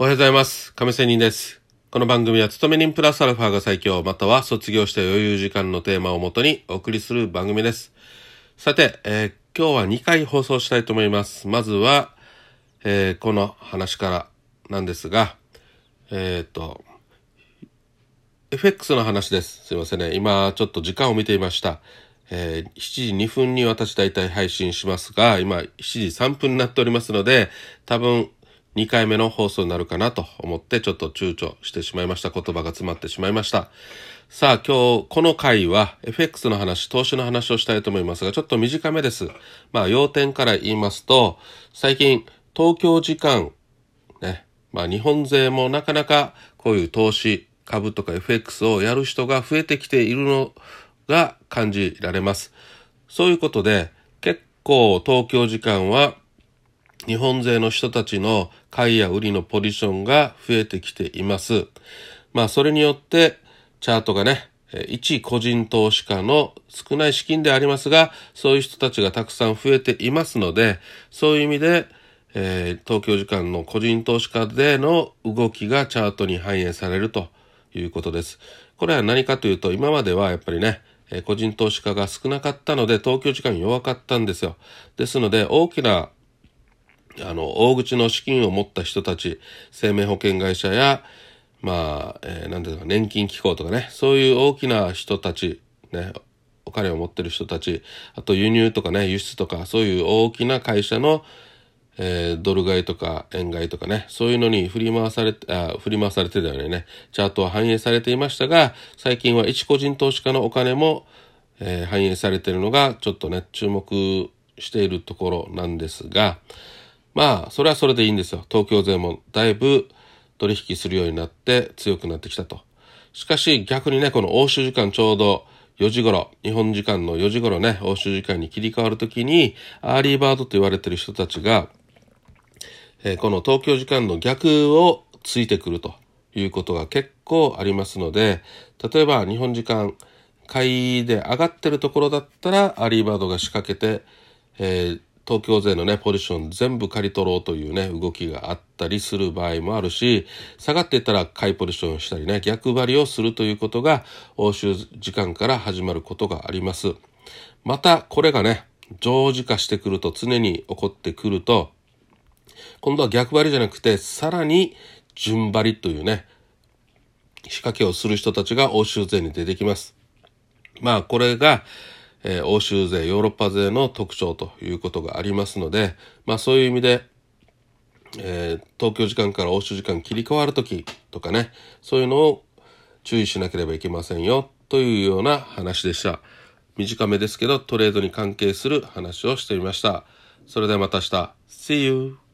おはようございます。亀仙人です。この番組は、勤め人プラスアルファが最強、または卒業した余裕時間のテーマをもとにお送りする番組です。さて、えー今日は2回放送したいと思います。まずは、えーこの話からなんですが、えっ、と、FX の話です。すいませんね。今、ちょっと時間を見ていました。えー7時2分に私大体配信しますが、今、7時3分になっておりますので、多分、2回目の放送になるかなと思って、ちょっと躊躇してしまいました。言葉が詰まってしまいました。さあ、今日、この回は FX の話、投資の話をしたいと思いますが、ちょっと短めです。まあ、要点から言いますと、最近、東京時間、ね、まあ日本勢もなかなかこういう投資、株とか FX をやる人が増えてきているのが感じられます。そういうことで結構東京時間は日本勢の人たちの買いや売りのポジションが増えてきています。まあそれによってチャートがね、一個人投資家の少ない資金でありますが、そういう人たちがたくさん増えていますので、そういう意味で、えー東京時間の個人投資家での動きがチャートに反映されるということです。これは何かというと、今まではやっぱりね、え個人投資家が少なかったので、東京時間弱かったんですよ。ですので、大きなあの、大口の資金を持った人たち、生命保険会社や、まあ、えーなんていうか、年金機構とかね、そういう大きな人たち、ね、お金を持ってる人たち、あと輸入とかね、輸出とか、そういう大きな会社の、えードル買いとか円買いとかね、そういうのに振り回されて、あ振り回されてたよね、チャートは反映されていましたが、最近は一個人投資家のお金も、えー反映されてるのが、ちょっとね、注目しているところなんですが、まあ、それはそれでいいんですよ。東京勢もだいぶ取引するようになって強くなってきたと。しかし逆にね、この欧州時間ちょうど4時頃、日本時間の4時頃ね、欧州時間に切り替わるときに、アーリーバードと言われてる人たちが、えーこの東京時間の逆をついてくるということが結構ありますので、例えば日本時間買いで上がってるところだったら、アーリーバードが仕掛けて、えー東京勢のね、ポジション全部刈り取ろうというね、動きがあったりする場合もあるし、下がっていったら買いポジションをしたりね、逆張りをするということが、欧州時間から始まることがあります。また、これがね、常時化してくると、常に起こってくると、今度は逆張りじゃなくて、さらに順張りというね、仕掛けをする人たちが欧州勢に出てきます。まあこれが、えー欧州勢、ヨーロッパ勢の特徴ということがありますので、まあそういう意味で、えー東京時間から欧州時間切り替わるときとかね、そういうのを注意しなければいけませんよというような話でした。短めですけどトレードに関係する話をしてみました。それではまた明日。See you!